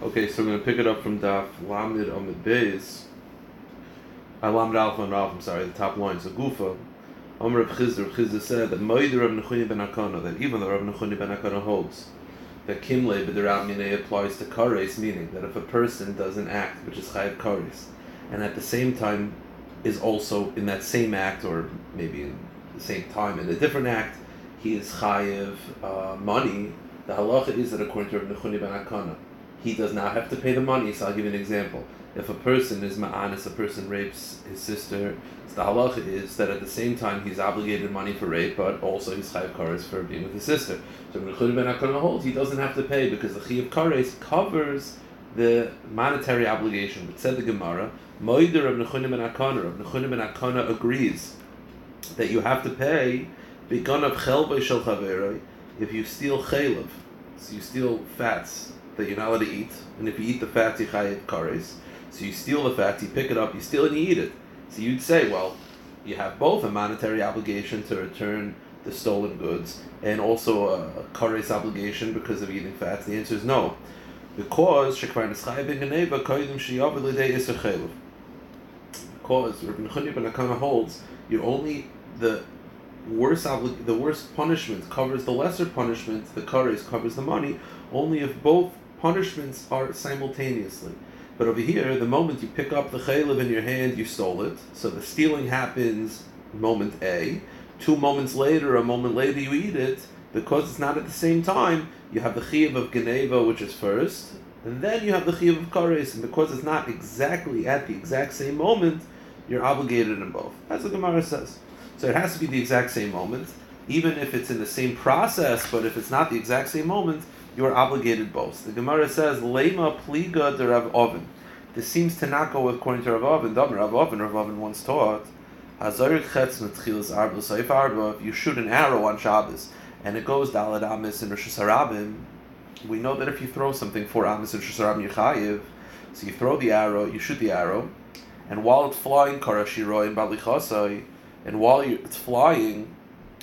Okay, so we're going to pick it up from Daf Lamid Amid Beis. Uh, Lamid Alpha and Ralph, I'm sorry, the top line. So Gufa, Omer of Chizr, Chizr said that Moider of Nechuni ben Akana, that even though Rav Nechuni ben Akana holds that Kimle b'derat minei applies to kares, meaning that if a person does an act which is chayav kares, and at the same time is also in that same act, or maybe in the same time in a different act, he is chayav uh, money. The halacha is that according to Rav Nechuni ben Akana, he does not have to pay the money. So I'll give you an example. If a person is ma'anis, a person rapes his sister, the halacha is that at the same time he's obligated money for rape, but also he's chayav kares for being with his sister. So Rechud ben Akana he doesn't have to pay because the chayav kares covers the monetary obligation. But said the Gemara, Moider of Nechunim ben Akana, of Nechunim ben Akana agrees that you have to pay begun of chelvay shel if you steal chaylev, so you steal fats that you're not allowed to eat, and if you eat the fat, you chayiv kares. So you steal the fat, you pick it up, you steal it and you eat it. So you'd say, well, you have both a monetary obligation to return the stolen goods and also a, kares obligation because of eating fats. The answer is no, because. Because Rabbi Nechuni ben Akana holds you only the worst obli- the worst punishment covers the lesser punishment. The kares covers the money only if both punishments are simultaneously. But over here, the moment you pick up the chaylev in your hand, you stole it. So the stealing happens moment A. Two moments later, a moment later, you eat it. Because it's not at the same time, you have the chiyuv of geneva, which is first, and then you have the chiyuv of kares. And because it's not exactly at the exact same moment, you're obligated in both. That's what Gemara says. So it has to be the exact same moment, even if it's in the same process. But if it's not the exact same moment, you are obligated both. The Gemara says, Lema pliga de Rav Oven. This seems to not go according to Rav Oven. Rav Oven, Rav Oven once taught, Hazarik chetz arba. If you shoot an arrow on Shabbos and it goes dalad amis and Rosh Hashanah, we know that if you throw something for amis and Rosh Hashanah, Yechayiv. So you throw the arrow, you shoot the arrow, and while it's flying, karashiroi and balichasai, and while you, it's flying,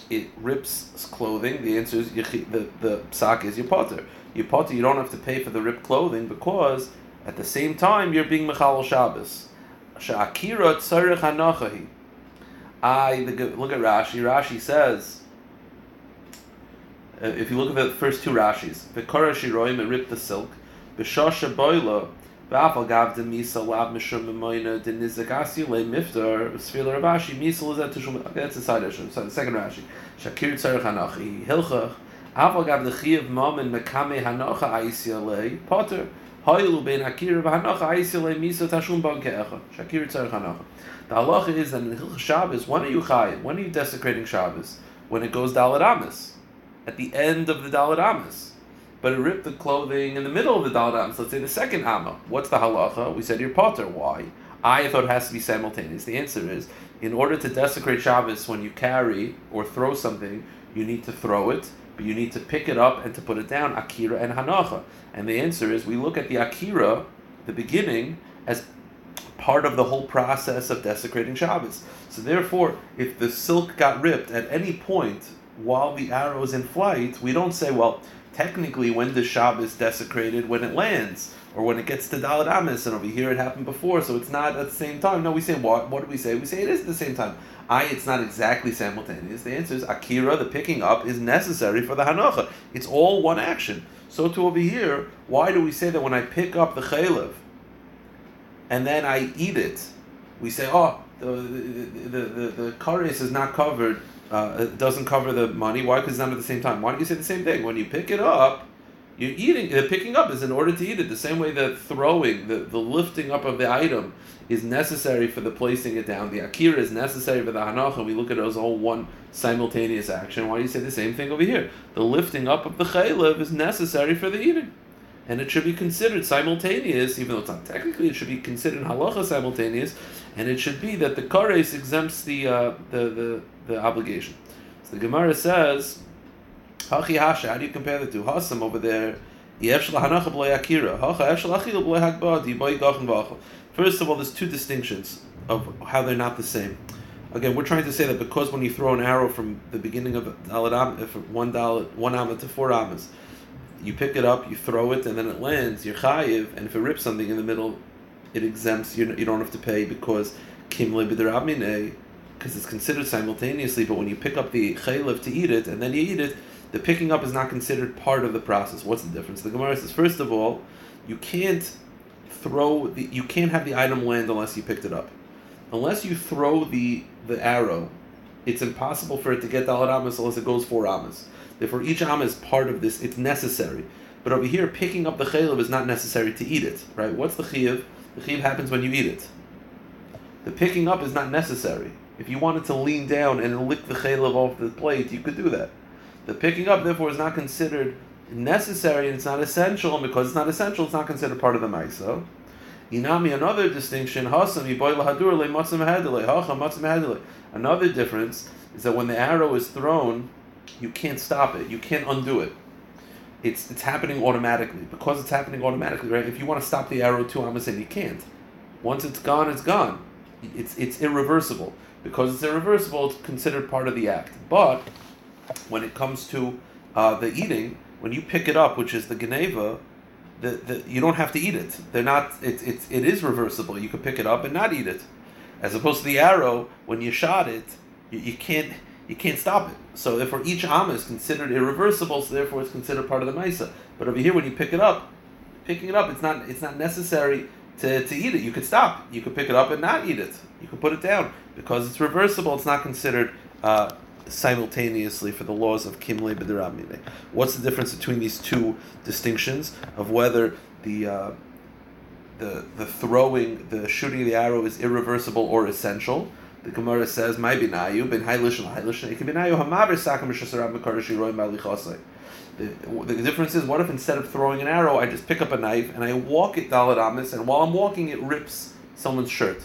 it rips clothing. The answer is yechi, the the psak is your potter. Your potter, you don't have to pay for the ripped clothing because at the same time you're being mechal Shabbos. Tzarech. I look at Rashi. Rashi says. Uh, if you look at the first two Rashis, the Shiroim, it ripped the silk. B'shasha boila, V'afal gav de misa lab mishum memoina de nizagasi le miftar sfila Rabashi misa is at tishum. That's the side issue. So the second Rashi. Shakir tzarech hanachi hilchach. Afal gav de chiyav mamen mekame hanacha aisya le potter. Hoilu ben akira v'hanacha aisya le misa tashum bankeecha. Shakir tzarech hanacha. The halacha is that in Hilchach Shabbos, when are you chayiv? When are you desecrating Shabbos? When it goes Dalad Amis. At the end of the Dalad Amis but it ripped the clothing in the middle of the Dalad so Let's say the second Amma. What's the halacha? We said your potter. Why? I thought it has to be simultaneous. The answer is, in order to desecrate Shabbos, when you carry or throw something, you need to throw it, but you need to pick it up and to put it down. Akira and Hanacha. And the answer is, we look at the Akira, the beginning, as part of the whole process of desecrating Shabbos. So therefore, if the silk got ripped at any point while the arrow is in flight, we don't say, well, technically when the Shabbos desecrated when it lands or when it gets to Dalit Amis, and over here it happened before, so it's not at the same time. No, we say what? What do we say? We say it is at the same time. I, it's not exactly simultaneous. The answer is Akira, the picking up, is necessary for the Hanacha. It's all one action. So to over here, why do we say that when I pick up the Chaylev and then I eat it, we say, oh, the the the, the, the is not covered uh, it doesn't cover the money. Why? Because it's not at the same time. Why don't you say the same thing? When you pick it up, you're eating. The picking up is in order to eat it. The same way that throwing, the, the lifting up of the item, is necessary for the placing it down. The akira is necessary for the hanach, and we look at it as all one simultaneous action. Why do you say the same thing over here? The lifting up of the chaylev is necessary for the eating. And it should be considered simultaneous, even though it's not technically, it should be considered halacha simultaneous, and it should be that the kares exempts the, uh, the, the, the obligation. So the Gemara says, Hachi Hasha, how do you compare the two? Hasam over there, First of all, there's two distinctions of how they're not the same. Again, we're trying to say that because when you throw an arrow from the beginning of one Dalit, one Amma to four Ammas, you pick it up, you throw it, and then it lands. You're chayiv, and if it rips something in the middle, it exempts you. You don't have to pay because b'derabmine, because it's considered simultaneously. But when you pick up the chaylev to eat it, and then you eat it, the picking up is not considered part of the process. What's the difference? The Gemara says, first of all, you can't throw the, you can't have the item land unless you picked it up. Unless you throw the the arrow, it's impossible for it to get the amas unless it goes four amas. Therefore, each amma is part of this. It's necessary. But over here, picking up the chaylev is not necessary to eat it. Right? What's the chiyuv? The chiyuv happens when you eat it. The picking up is not necessary. If you wanted to lean down and lick the chaylev off the plate, you could do that. The picking up, therefore, is not considered necessary and it's not essential, and because it's not essential, it's not considered part of the Maisa. Inami, another distinction, Another difference is that when the arrow is thrown, you can't stop it. You can't undo it. It's it's happening automatically. Because it's happening automatically, right? If you want to stop the arrow too, I'm saying you can't. Once it's gone, it's gone. It's it's irreversible. Because it's irreversible, it's considered part of the act. But when it comes to uh, the eating, when you pick it up, which is the Geneva, the, the, you don't have to eat it. They're not. It, it, it is reversible. You can pick it up and not eat it, as opposed to the arrow. When you shot it, you, you can't you can't stop it. So therefore, each amma is considered irreversible. So therefore, it's considered part of the ma'isa. But over here, when you pick it up, picking it up, it's not it's not necessary to, to eat it. You could stop. You could pick it up and not eat it. You could put it down because it's reversible. It's not considered. Uh, simultaneously for the laws of Kimle B'derabmine. What's the difference between these two distinctions of whether the uh, the the throwing, the shooting of the arrow is irreversible or essential? The Gemara says, "My binayu ben haylish haylish it can be binayu hamaber sakam b'shasarab mekarashi roim b'alichasei." The, the difference is, what if instead of throwing an arrow, I just pick up a knife and I walk it dalad amis, and while I'm walking, it rips someone's shirt.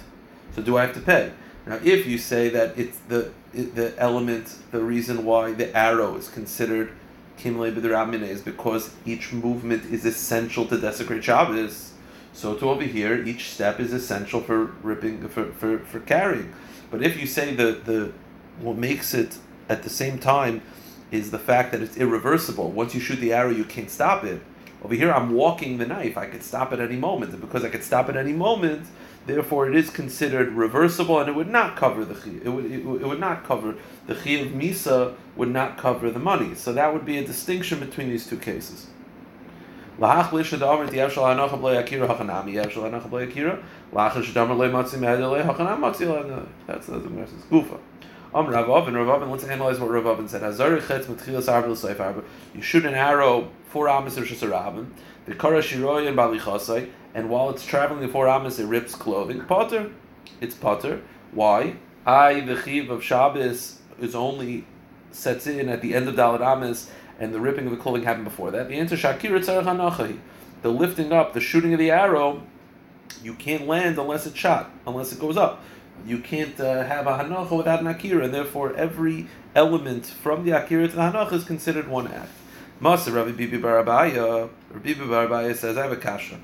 So do I have to pay? Now, if you say that it's the the element, the reason why the arrow is considered kimle b'derabmine is because each movement is essential to desecrate Shabbos. So to over here, each step is essential for ripping for, for, for carrying. But if you say the the what makes it at the same time is the fact that it's irreversible. Once you shoot the arrow, you can't stop it. Over here, I'm walking the knife. I could stop at any moment, and because I could stop at any moment, Therefore, it is considered reversible, and it would not cover the chi. It would, it, would not cover the chi of misa would not cover the money. So that would be a distinction between these two cases. That's the Gufa. Um, Rav and Rav let's analyze what Rav said. You shoot an arrow four amas of Shasarabim, the Kara and Balichasai, and while it's traveling the four amas, it rips clothing. Potter, it's Potter. Why? I, the Chiv of Shabbos, is only sets in at the end of Dalit Amas, and the ripping of the clothing happened before that. The answer Shakir The lifting up, the shooting of the arrow, you can't land unless it's shot, unless it goes up you can't uh, have a hanacha without an akira, and therefore every element from the akira to the hanacha is considered one act. Masa Rabbi Bibi bar Abaye, Rabbi Bibi bar Abaye says, I have a kasha.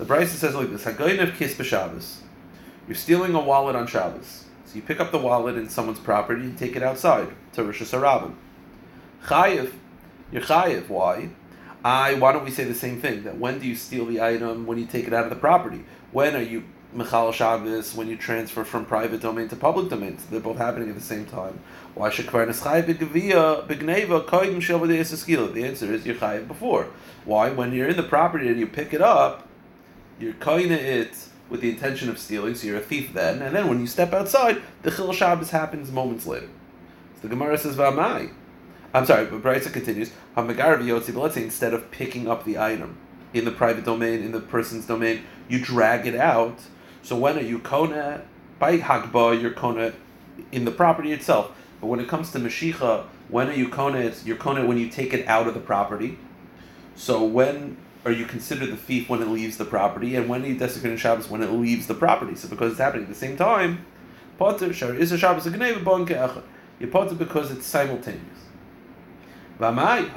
The Brisa says like this: of kiss b'Shabbos. You're stealing a wallet on Shabbos, so you pick up the wallet in someone's property and take it outside to Rosh Hashanah. Chayiv, you're chayiv. Why? I. Why don't we say the same thing? That when do you steal the item? When you take it out of the property? When are you Michal Shabbos when you transfer from private domain to public domain. So they're both happening at the same time. Why should Kvarnas Chayiv Begneva Koyim Shelvadei The answer is you're Chayiv before. Why? When you're in the property and you pick it up, you're Koyna it with the intention of stealing, so you're a thief then, and then when you step outside, the Chil Shabbos happens moments later. So the Gemara says, V'amai. I'm sorry, but Brisa continues, Hamagar V'yotzi, but let's say instead of picking up the item in the private domain, in the person's domain, you drag it out, so when are you kona by hagba? You're kona in the property itself. But when it comes to mashicha, when are you kona? It's you're kona when you take it out of the property. So when are you consider the thief when it leaves the property, and when he you desecrating Shabbos when it leaves the property? So because it's happening at the same time, potter shar is a Shabbos a gneva bon ke'achad. You potter because it's simultaneous. The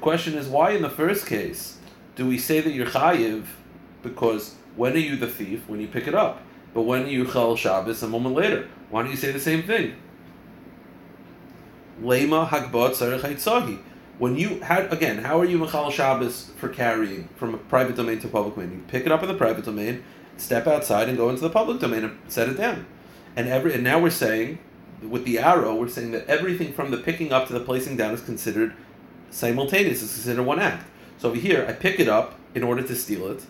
question is why in the first case do we say that you're chayiv because when are you the thief? When you pick it up. But when are you Chal Shabbos? A moment later. Why don't you say the same thing? Lema When you had again, how are you mechal Shabbos for carrying from a private domain to public domain? You pick it up in the private domain, step outside, and go into the public domain and set it down. And every and now we're saying, with the arrow, we're saying that everything from the picking up to the placing down is considered simultaneous. It's considered one act. So over here, I pick it up in order to steal it,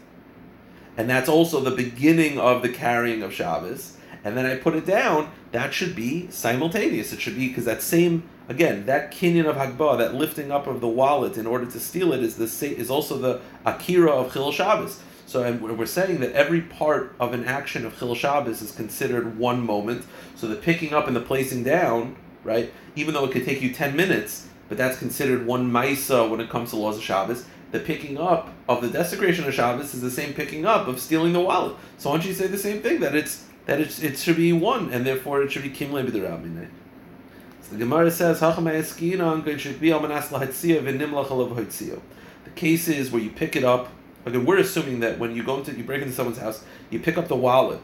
and that's also the beginning of the carrying of Shabbos. And then I put it down. That should be simultaneous. It should be because that same again that kinyan of Hagbah, that lifting up of the wallet in order to steal it, is the is also the akira of Chil Shabbos. So we're saying that every part of an action of Chil Shabbos is considered one moment. So the picking up and the placing down, right? Even though it could take you ten minutes, but that's considered one Maisa when it comes to laws of Shabbos. The picking up of the desecration of Shabbos is the same picking up of stealing the wallet. So why don't you say the same thing that it's that it's, it should be one, and therefore it should be kimle b'derabine. The Gemara says, The case is where you pick it up Again, we're assuming that when you go into, you break into someone's house, you pick up the wallet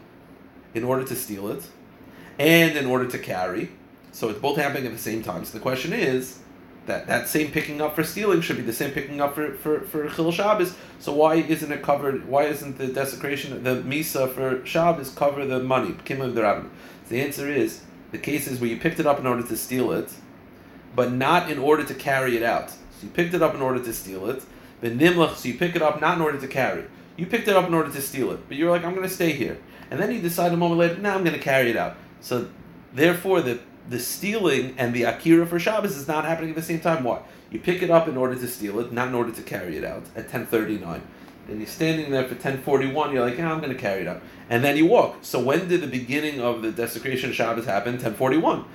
in order to steal it, and in order to carry. So it's both happening at the same time. So the question is that that same picking up for stealing should be the same picking up for for for Chil Shabbos. So why isn't it covered? Why isn't the desecration, the misa for Shabbos cover the money? So the answer is the cases where you picked it up in order to steal it, but not in order to carry it out. So you picked it up in order to steal it, the nimlach, so you pick it up not in order to carry. You picked it up in order to steal it, but you're like, I'm going to stay here. And then you decide a moment later, now I'm going to carry it out. So therefore, the the stealing and the akira for Shabbos is not happening at the same time. Why? You pick it up in order to steal it, not in order to carry it out at 10:39. Then you're standing there for 10:41. You're like, yeah, I'm going to carry it up. and then you walk. So when did the beginning of the desecration of Shabbos happen? 10:41.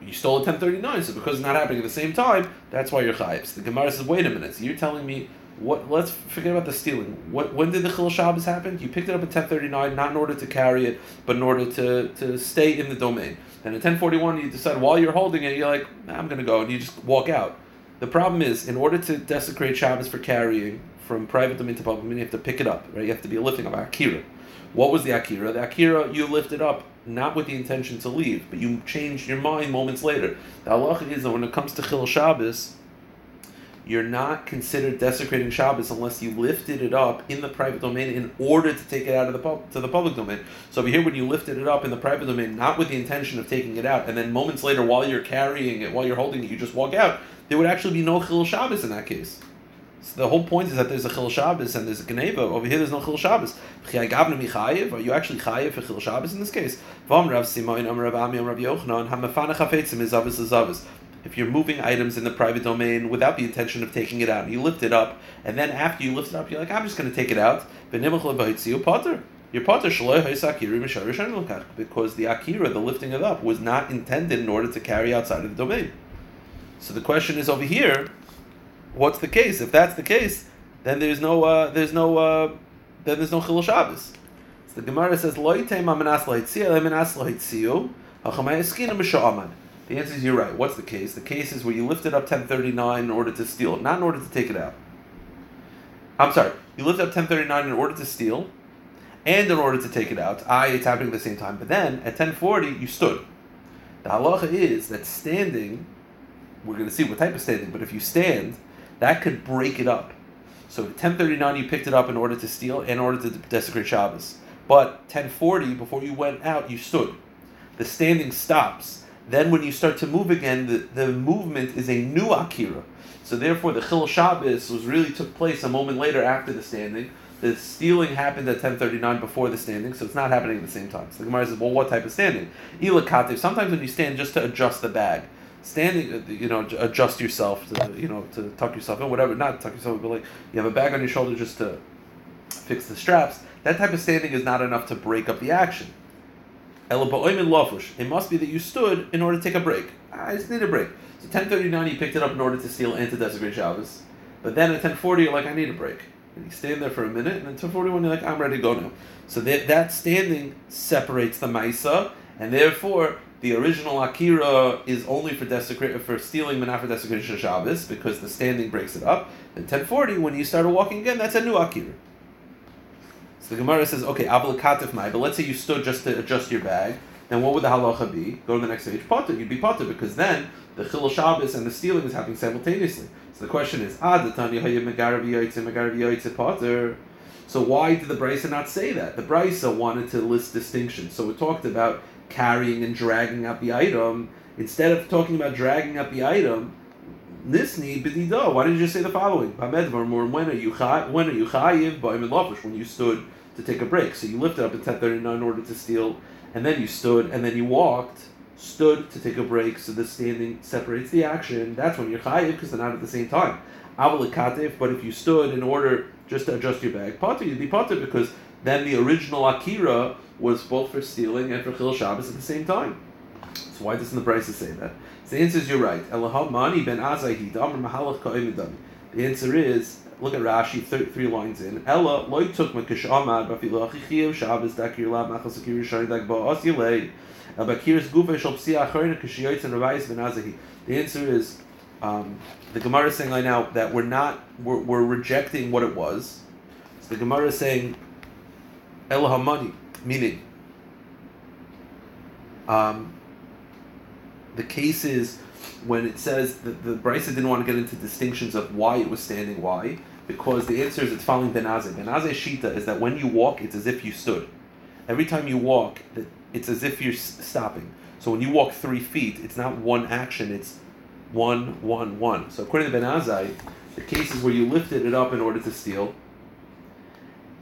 You stole at 10:39. So because it's not happening at the same time, that's why you're chayiv. So the Gemara says, wait a minute. So you're telling me what? Let's forget about the stealing. What? When did the Chil Shabbos happen? You picked it up at ten thirty nine, not in order to carry it, but in order to, to stay in the domain. And at ten forty one, you decide while you're holding it, you're like, nah, I'm gonna go, and you just walk out. The problem is, in order to desecrate Shabbos for carrying from private domain to public domain, you have to pick it up, right? You have to be lifting of akira. What was the akira? The akira you lifted up not with the intention to leave, but you changed your mind moments later. The halacha is that when it comes to Chil Shabbos, you're not considered desecrating Shabbos unless you lifted it up in the private domain in order to take it out of the pub, to the public domain. So over here, when you lifted it up in the private domain, not with the intention of taking it out, and then moments later, while you're carrying it, while you're holding it, you just walk out, there would actually be no chil Shabbos in that case. So the whole point is that there's a chil Shabbos and there's a Geneva. Over here, there's no chil Shabbos. Are you actually chayiv for chil Shabbos in this case? if you're moving items in the private domain without the intention of taking it out, and you lift it up, and then after you lift it up, you're like, I'm just going to take it out. Your potter because the akira, the lifting it up, was not intended in order to carry outside of the domain. So the question is over here, what's the case? If that's the case, then there's no uh, there's no uh, then there's no chilul Shabbos. So the Gemara says, the answer is you're right. What's the case? The case is where you lifted up 1039 in order to steal, not in order to take it out. I'm sorry, you lifted up 1039 in order to steal, and in order to take it out. I, it's happening at the same time. But then at 1040, you stood. The halacha is that standing, we're going to see what type of standing, but if you stand, that could break it up. So at 1039, you picked it up in order to steal, in order to desecrate Shabbos. But 1040, before you went out, you stood. The standing stops then when you start to move again, the, the movement is a new Akira. So therefore, the Chil Shabbos was really took place a moment later after the standing. The stealing happened at 1039 before the standing, so it's not happening at the same time. So the Gemara says, well, what type of standing? Ilakativ. Sometimes when you stand just to adjust the bag, standing, uh, you know, adjust yourself, to, you know, to tuck yourself in, whatever, not tuck yourself in, but like you have a bag on your shoulder just to fix the straps. That type of standing is not enough to break up the action. It must be that you stood in order to take a break. I just need a break. So 1039, you picked it up in order to steal and to desecrate Shabbos. But then at 1040, you're like, I need a break. And you stand there for a minute, and then 1041, you're like, I'm ready to go now. So that, that standing separates the Maisa, and therefore the original Akira is only for for stealing, but not for desecration Shabbos, because the standing breaks it up. And 1040, when you started walking again, that's a new Akira. So the Gemara says, okay, aval katif mai, but let's say you stood just to adjust your bag. then what would the halacha be? Go to the next page. Potter. You'd be potter because then the chilul Shabbos and the stealing is happening simultaneously. So the question is, ah, potter. So why did the Brisa not say that? The Brisa wanted to list distinctions. So it talked about carrying and dragging up the item. Instead of talking about dragging up the item, Nisni b'dido. Why did you just say the following? When are you when are you chayiv when you stood to take a break? So you lifted up at ten thirty nine in order to steal, and then you stood, and then you walked, stood to take a break. So the standing separates the action. That's when you're chayiv because they're not at the same time. Avalikatif. But if you stood in order just to adjust your bag, potter, you'd be potter because then the original akira was both for stealing and for chil Shabbos at the same time. So why doesn't the Brisa say that? So the answer is you're right. The answer is look at Rashi th- three lines in. Ella loy took Shabbos dakir ben. The answer is um, the Gemara is saying right now that we're not we're, we're rejecting what it was. So the Gemara is saying El meaning um, the cases when it says that the Brisa didn't want to get into distinctions of why it was standing, why? Because the answer is it's following Ben Azai. Benazir Shita is that when you walk, it's as if you stood. Every time you walk, it's as if you're stopping. So when you walk three feet, it's not one action, it's one, one, one. So according to Ben Azai, the cases where you lifted it up in order to steal,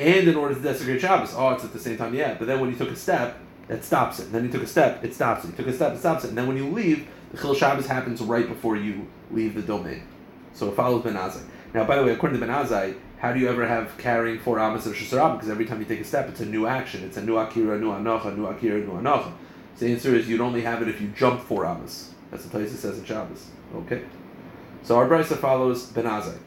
and in order to desecrate Shabbos, oh, it's at the same time, yeah. But then when you took a step, that stops it. And then you took a step, it stops it. You took a step, it stops it. And then when you leave, the Chil Shabbos happens right before you leave the domain. So it follows Ben Azai. Now, by the way, according to Ben Azai, how do you ever have carrying four amas of Shasarab? Because every time you take a step, it's a new action. It's a new akira, new anocha, new akira, new anocha. So the answer is you'd only have it if you jump four amas. That's the place it says in Shabbos. Okay? So our brisa follows Ben Azai.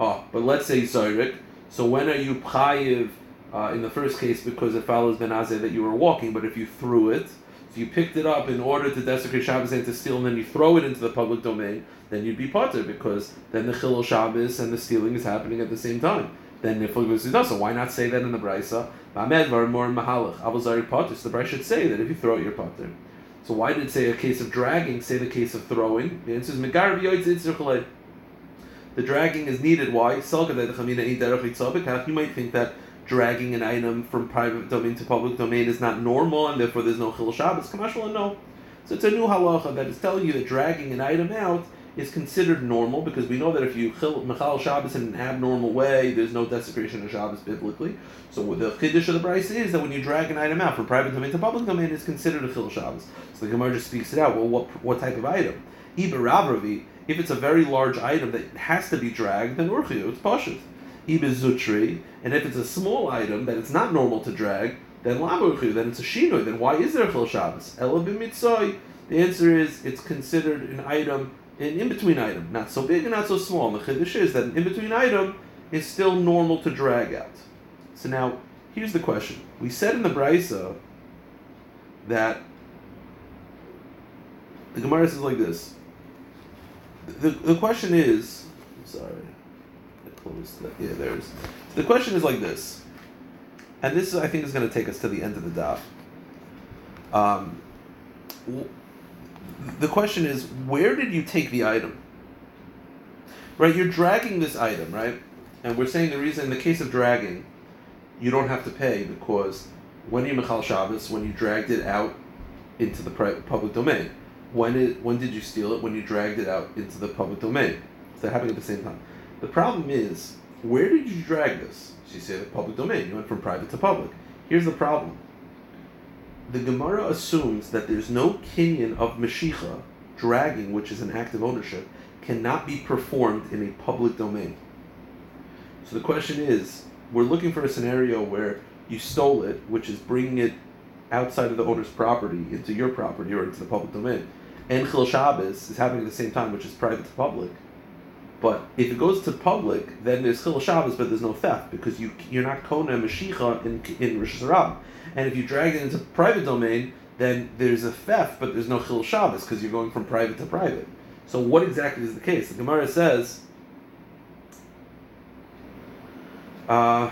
Oh, but let's say Zorik. So when are you chayiv uh, in the first case because it follows Ben Azai that you were walking, but if you threw it, if you picked it up in order to desecrate Shabbos and to steal, and then you throw it into the public domain, then you'd be potter because then the chilul Shabbos and the stealing is happening at the same time. Then if it was so why not say that in the brisa? more mahalach. potter. So the brisa should say that if you throw it, you're potter. So why did it say a case of dragging? Say the case of throwing. The answer is megar The dragging is needed. Why? You might think that dragging an item from private domain to public domain is not normal, and therefore there's no chil Shabbos. Kamashal no. So it's a new halacha that is telling you that dragging an item out is considered normal because we know that if you mechal Shabbos in an abnormal way, there's no desecration of Shabbos biblically. So the chiddush of the Brisa is that when you drag an item out from private domain to public domain, it's considered a chil Shabbos. So the Gemara just speaks it out. Well, what what type of item? Iber if it's a very large item that has to be dragged, then urchiyu, it's pashut ibizutri, and if it's a small item that it's not normal to drag, then lamuchu, then it's a shinoi. Then why is there a Shabbos? Ela The answer is it's considered an item, an in-between item, not so big and not so small. And the chiddush is that an in-between item is still normal to drag out. So now, here's the question: We said in the brisa that the Gemara says like this. The, the question is, I'm sorry close. Yeah, there's. The question is like this, and this I think is going to take us to the end of the daf. Um, the question is, where did you take the item? Right, you're dragging this item, right? And we're saying the reason, in the case of dragging, you don't have to pay because when you Michal Shabbos, when you dragged it out into the public domain, when it when did you steal it? When you dragged it out into the public domain. So that happening at the same time. The problem is, where did you drag this? She said the public domain. You went from private to public. Here's the problem. The Gemara assumes that there's no kinyan of Meshicha, dragging, which is an act of ownership, cannot be performed in a public domain. So the question is, we're looking for a scenario where you stole it, which is bringing it outside of the owner's property into your property or into the public domain. And Chil Shabbos is happening at the same time, which is private to public. But if it goes to public, then there's chil Shabbos, but there's no theft because you you're not kona mashicha in in Rosh Hashanah. And if you drag it into private domain, then there's a theft, but there's no chil Shabbos because you're going from private to private. So what exactly is the case? The Gemara says. Uh,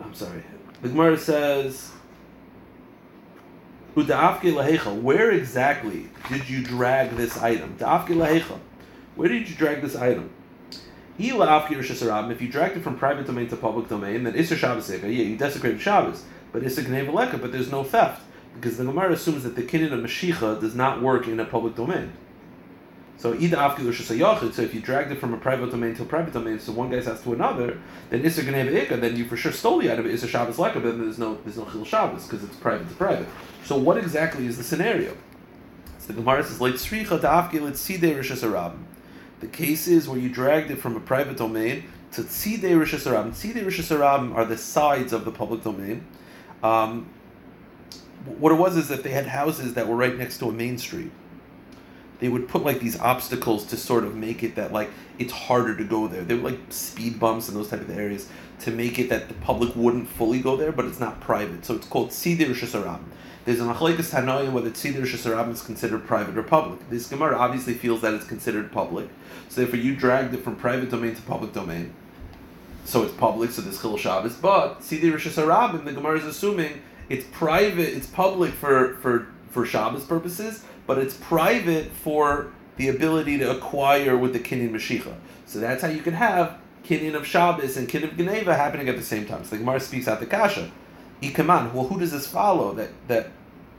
I'm sorry. The Gemara says. Where exactly did you drag this item? Where did you drag this item? If you dragged it from private domain to public domain, then Isser Shabbos Yeah, you desecrated Shabbos, but Isser but there's no theft because the Gemara assumes that the kinyan of Mashiach does not work in a public domain. So either So if you dragged it from a private domain to a private domain, so one guy's house to another, then Isser Gnei Veleka, then you for sure stole the item Isser Shabbos Leka, but then there's no there's no Chil Shabbos because it's private to private. So what exactly is the scenario? So the Gemara says, "Leit sricha to it sidei rishas the cases where you dragged it from a private domain to tzidei rishas harabim. Tzidei rishas harabim are the sides of the public domain. Um, what it was is that they had houses that were right next to a main street. They would put like these obstacles to sort of make it that like it's harder to go there. They were like speed bumps and those type of areas to make it that the public wouldn't fully go there, but it's not private. So it's called tzidei rishas harabim. There's a machlekes tanoim whether tzidei rishas is considered private or public. This Gemara obviously feels that it's considered public. So therefore, you dragged it from private domain to public domain. So it's public, so there's Chil Shabbos. But Sidi Rosh Hashanah, the Gemara is assuming it's private, it's public for, for, for Shabbos purposes, but it's private for the ability to acquire with the Kinyan Mashiach. So that's how you can have Kinyan of Shabbos and Kinyan of Geneva happening at the same time. So the Gemara speaks out the Kasha. Ikaman, well, who does this follow? That, that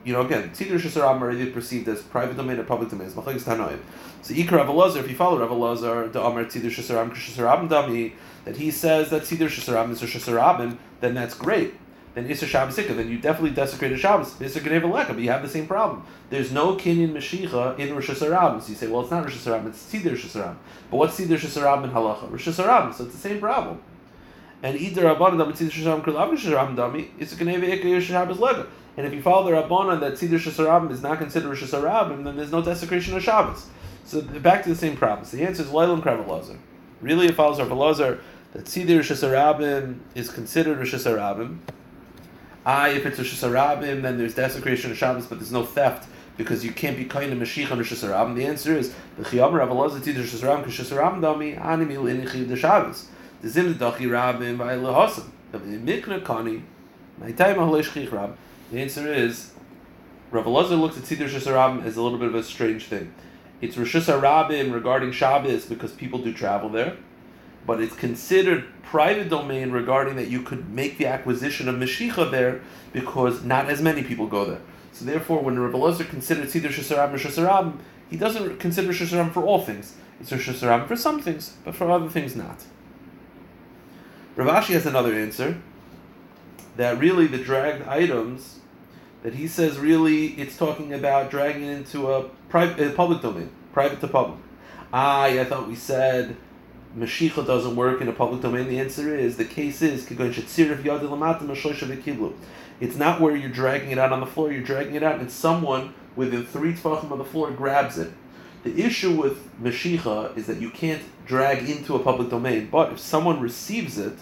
you know, again, Tzidr Shasarab already perceived as private domain or public domain. So Ikar Rav if you follow Rav Elazar, the Amar Tzidr Shasarab Shasarabim Dami, that he says that Tzidr Shasarabim is Shasarabim, then that's great. Then Isser Shabbos then you definitely desecrated Shabbos. Isser Geneva Leka, but you have the same problem. There's no Kinyan Mashiach in Rosh Hashanah. So you say, well, it's not Rosh Hashanah, it's Tzidr Hashanah. But what's Tzidr Hashanah in Halacha? Rosh Hashanah. So it's the same problem. And either Rabbanan Dami Tzidr Hashanah Kurlav Rosh Hashanah Leka. And if you follow the Rabbanon that Tzidr Shasarabim is not considered Rosh Hashanah, then there's no desecration of Shabbos. So back to the same problem. So the answer is Leilam Krav Really, it follows Rav that Tzidr Shasarabim is considered Rosh Hashanah. I, if it's Rosh Hashanah, then there's desecration of Shabbos, but there's no theft because you can't be kind of Mashiach on Rosh Hashanah. The answer is the Chiyam Rav Elazar Tzidr Shasarabim because Shasarabim dami animil inichiv the Shabbos. The Dachi Rabim by Lehosam. The Mikna Kani. My time Ahlesh Rab. The answer is Rav Elazar looks at Tzidr Shasarabim as a little bit of a strange thing. It's Rosh Hashanah regarding Shabbos because people do travel there, but it's considered private domain regarding that you could make the acquisition of Meshicha there because not as many people go there. So therefore, when Rav Elazar considers Tzidr Shasarabim Rosh Hashanah, he doesn't consider Hashanah for all things. It's Hashanah for some things, but for other things not. Rav Ashi has another answer that really the dragged items that he says really it's talking about dragging into a private a public domain, private to public. Ah, I thought we said Mashiach doesn't work in a public domain. The answer is the case is it's not where you're dragging it out on the floor. You're dragging it out, and someone within three tefachim of the floor grabs it. The issue with Mashiach is that you can't drag into a public domain, but if someone receives it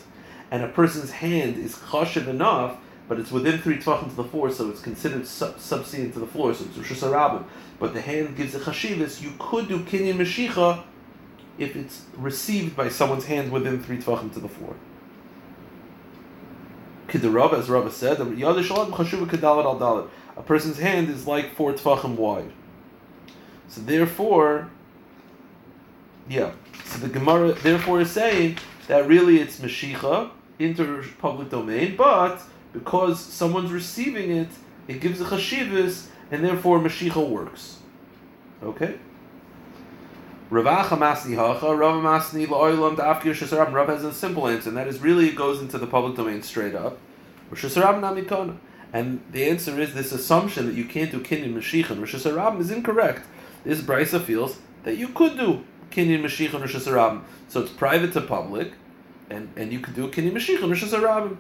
and a person's hand is chashiv enough, but it's within three tvachim to the floor, so it's considered sub- subsedient to the floor, so it's Rosh. But the hand gives a chashivas, you could do kinyan meshicha if it's received by someone's hand within three tvachim to the floor. Kidarab, as Rabba said, a person's hand is like four tvachim wide. So therefore, yeah. So the Gemara therefore is saying that really it's meshicha, into public domain, but because someone's receiving it, it gives a chashivas, and therefore Mashiach works. Okay? Ravacha Masni Hacha, Rav Masni La'olam Da'afkir Shasarab. Rav has a simple answer, and that is really it goes into the public domain straight up. Shasarab Namikona. And the answer is this assumption that you can't do Kinyan Mashiach and Rosh Hashanah is incorrect. This Brisa feels that you could do Kinyan Mashiach and Rosh Hashanah. So it's private to public, and and you could do a kini mashiach and rosh hashanah.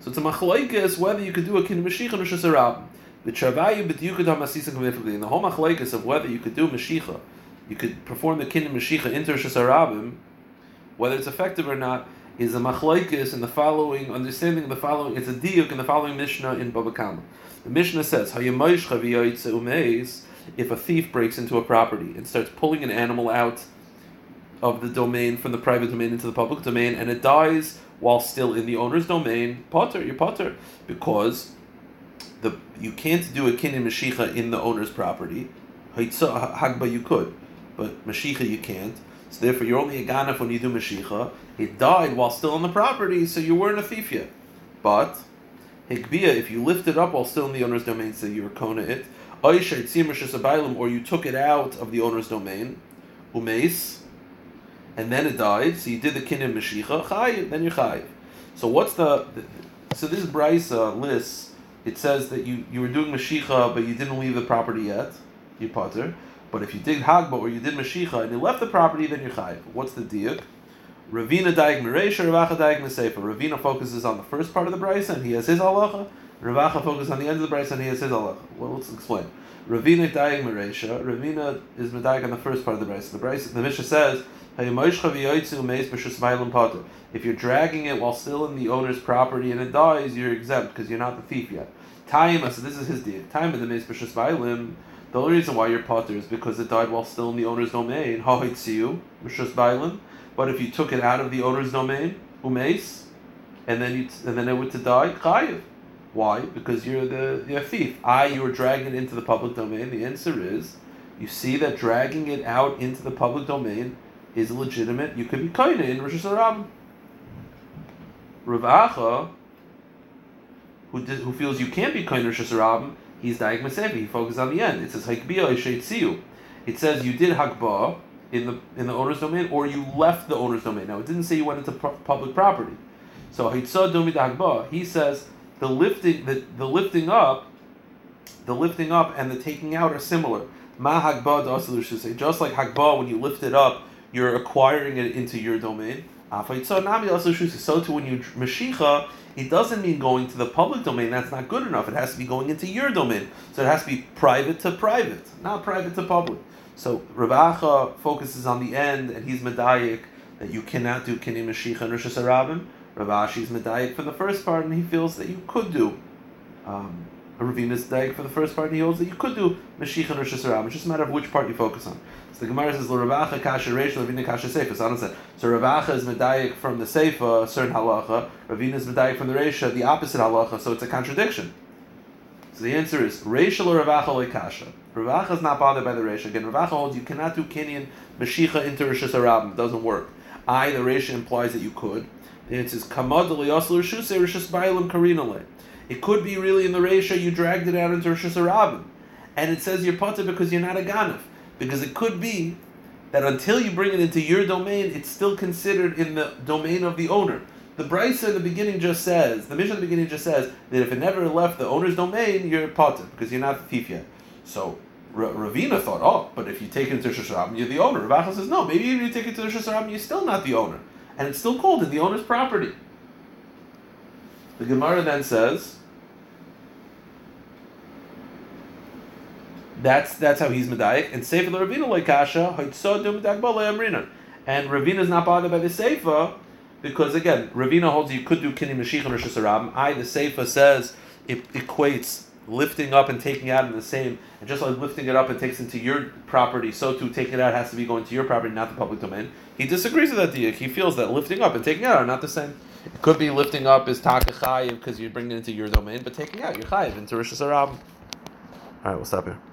So it's a machlokes whether you could do a kini mashiach and rosh hashanah. The travayu b'diyukad hamasisa k'mifli. In the whole machlokes of whether you could do mashiach, you could perform the kini mashiach into rosh whether it's effective or not, is a machlokes in the following understanding the following. It's a diuk in the following mishnah in Baba Kama. The mishnah says if a thief breaks into a property and starts pulling an animal out of the domain from the private domain into the public domain, and it dies while still in the owner's domain, potter, you're potter, because the you can't do a kinyan mashicha in the owner's property. Hagba you could, but mashicha you can't. So therefore, you're only a ganef when you do mashicha. It died while still on the property, so you weren't a thief yet. But hikbia, if you lift it up while still in the owner's domain, so you were kona it. Or you took it out of the owner's domain, umeis, and then it died. So you did the kinyan mashicha, then you're chayiv. So what's the, so this brisa uh, lists. It says that you, you were doing mashicha, but you didn't leave the property yet. You potter. But if you did hagba or you did mashicha and you left the property, then you're chayiv. What's the diuk? Ravina daig meresha, Ravacha daig mesefa. Ravina focuses on the first part of the brisa and he has his halacha. Ravacha focuses on the end of the brisa and he has his halacha. Well, let's explain. Ravina daig meresha. Ravina is medaig on the first part of the brisa. The brisa, the Mishnah says, if you're dragging it while still in the owner's property and it dies, you're exempt because you're not the thief yet. Time, so this is his deal. Time the meis b'shus The only reason why you're potter is because it died while still in the owner's domain. But if you took it out of the owner's domain, umeis, and then you and then it went to die, chayiv. Why? Because you're the you're a thief. I you were dragging it into the public domain. The answer is, you see that dragging it out into the public domain is legitimate. You could be kind in Rosh Hashanah. Rav who did, who feels you can't be kind Rosh Hashanah, he's Daik Masevi. He focuses on the end. It says Haikbiya It says you did Hakba in the in the owner's domain, or you left the owner's domain. Now it didn't say you went into public property. So Domi Hakba. He says the lifting the, the lifting up, the lifting up and the taking out are similar. Ma Hakba say Just like Hakba, when you lift it up, you're acquiring it into your domain. So too when you Mashicha, it doesn't mean going to the public domain. That's not good enough. It has to be going into your domain. So it has to be private to private, not private to public. So Ravacha focuses on the end, and he's medayik that you cannot do kini Mashicha and Rosh Hashanah. Rav Ashi is medayik for the first part, and he feels that you could do. Um, Ravina's Daik for the first part, and he holds that you could do Mashiach and Rosh Hashanah. It's just a matter of which part you focus on. So the Gemara says, Ravacha Kasha Reish, Ravina Kasha Seifa. So said, so Ravacha is Medayik from the Seifa, certain halacha. Ravina is Medayik from the Reisha, the opposite halacha, so it's a contradiction. So the answer is, Reisha or Ravacha or Kasha. Ravacha is not bothered by the Reisha. Again, Ravacha holds you cannot do Kinyan Mashiach into Rosh Hashanah. It doesn't work. I, the Reisha, implies that you could. The answer is, Kamad Yosel Rishuse Rosh Bailam Karinale. It could be really in the Reisha you dragged it out into Rosh Hashanah. And it says you're potter because you're not a ganef. Because it could be that until you bring it into your domain, it's still considered in the domain of the owner. The Brisa in the beginning just says, the Mishnah in the beginning just says that if it never left the owner's domain, you're potter because you're not the thief yet. So R- Ravina thought, oh, but if you take it to Shasharabim, you're the owner. Ravacha says, no, maybe if you take it to Shasharabim, you're still not the owner. And it's still called in the owner's property. The Gemara then says, That's that's how he's medayik. And Sefer the Ravina like kasha amrina. And Ravina is not bothered by the Sefer because again, Ravina holds you could do kini mashich and rosh I the Sefer says it equates lifting up and taking out in the same, and just like lifting it up and takes into your property, so too taking it out has to be going to your property, not the public domain. He disagrees with that diak. He feels that lifting up and taking out are not the same. It could be lifting up is taka chayiv because you're bringing it into your domain, but taking out you're chayiv into Hashanah. All right, we'll stop here.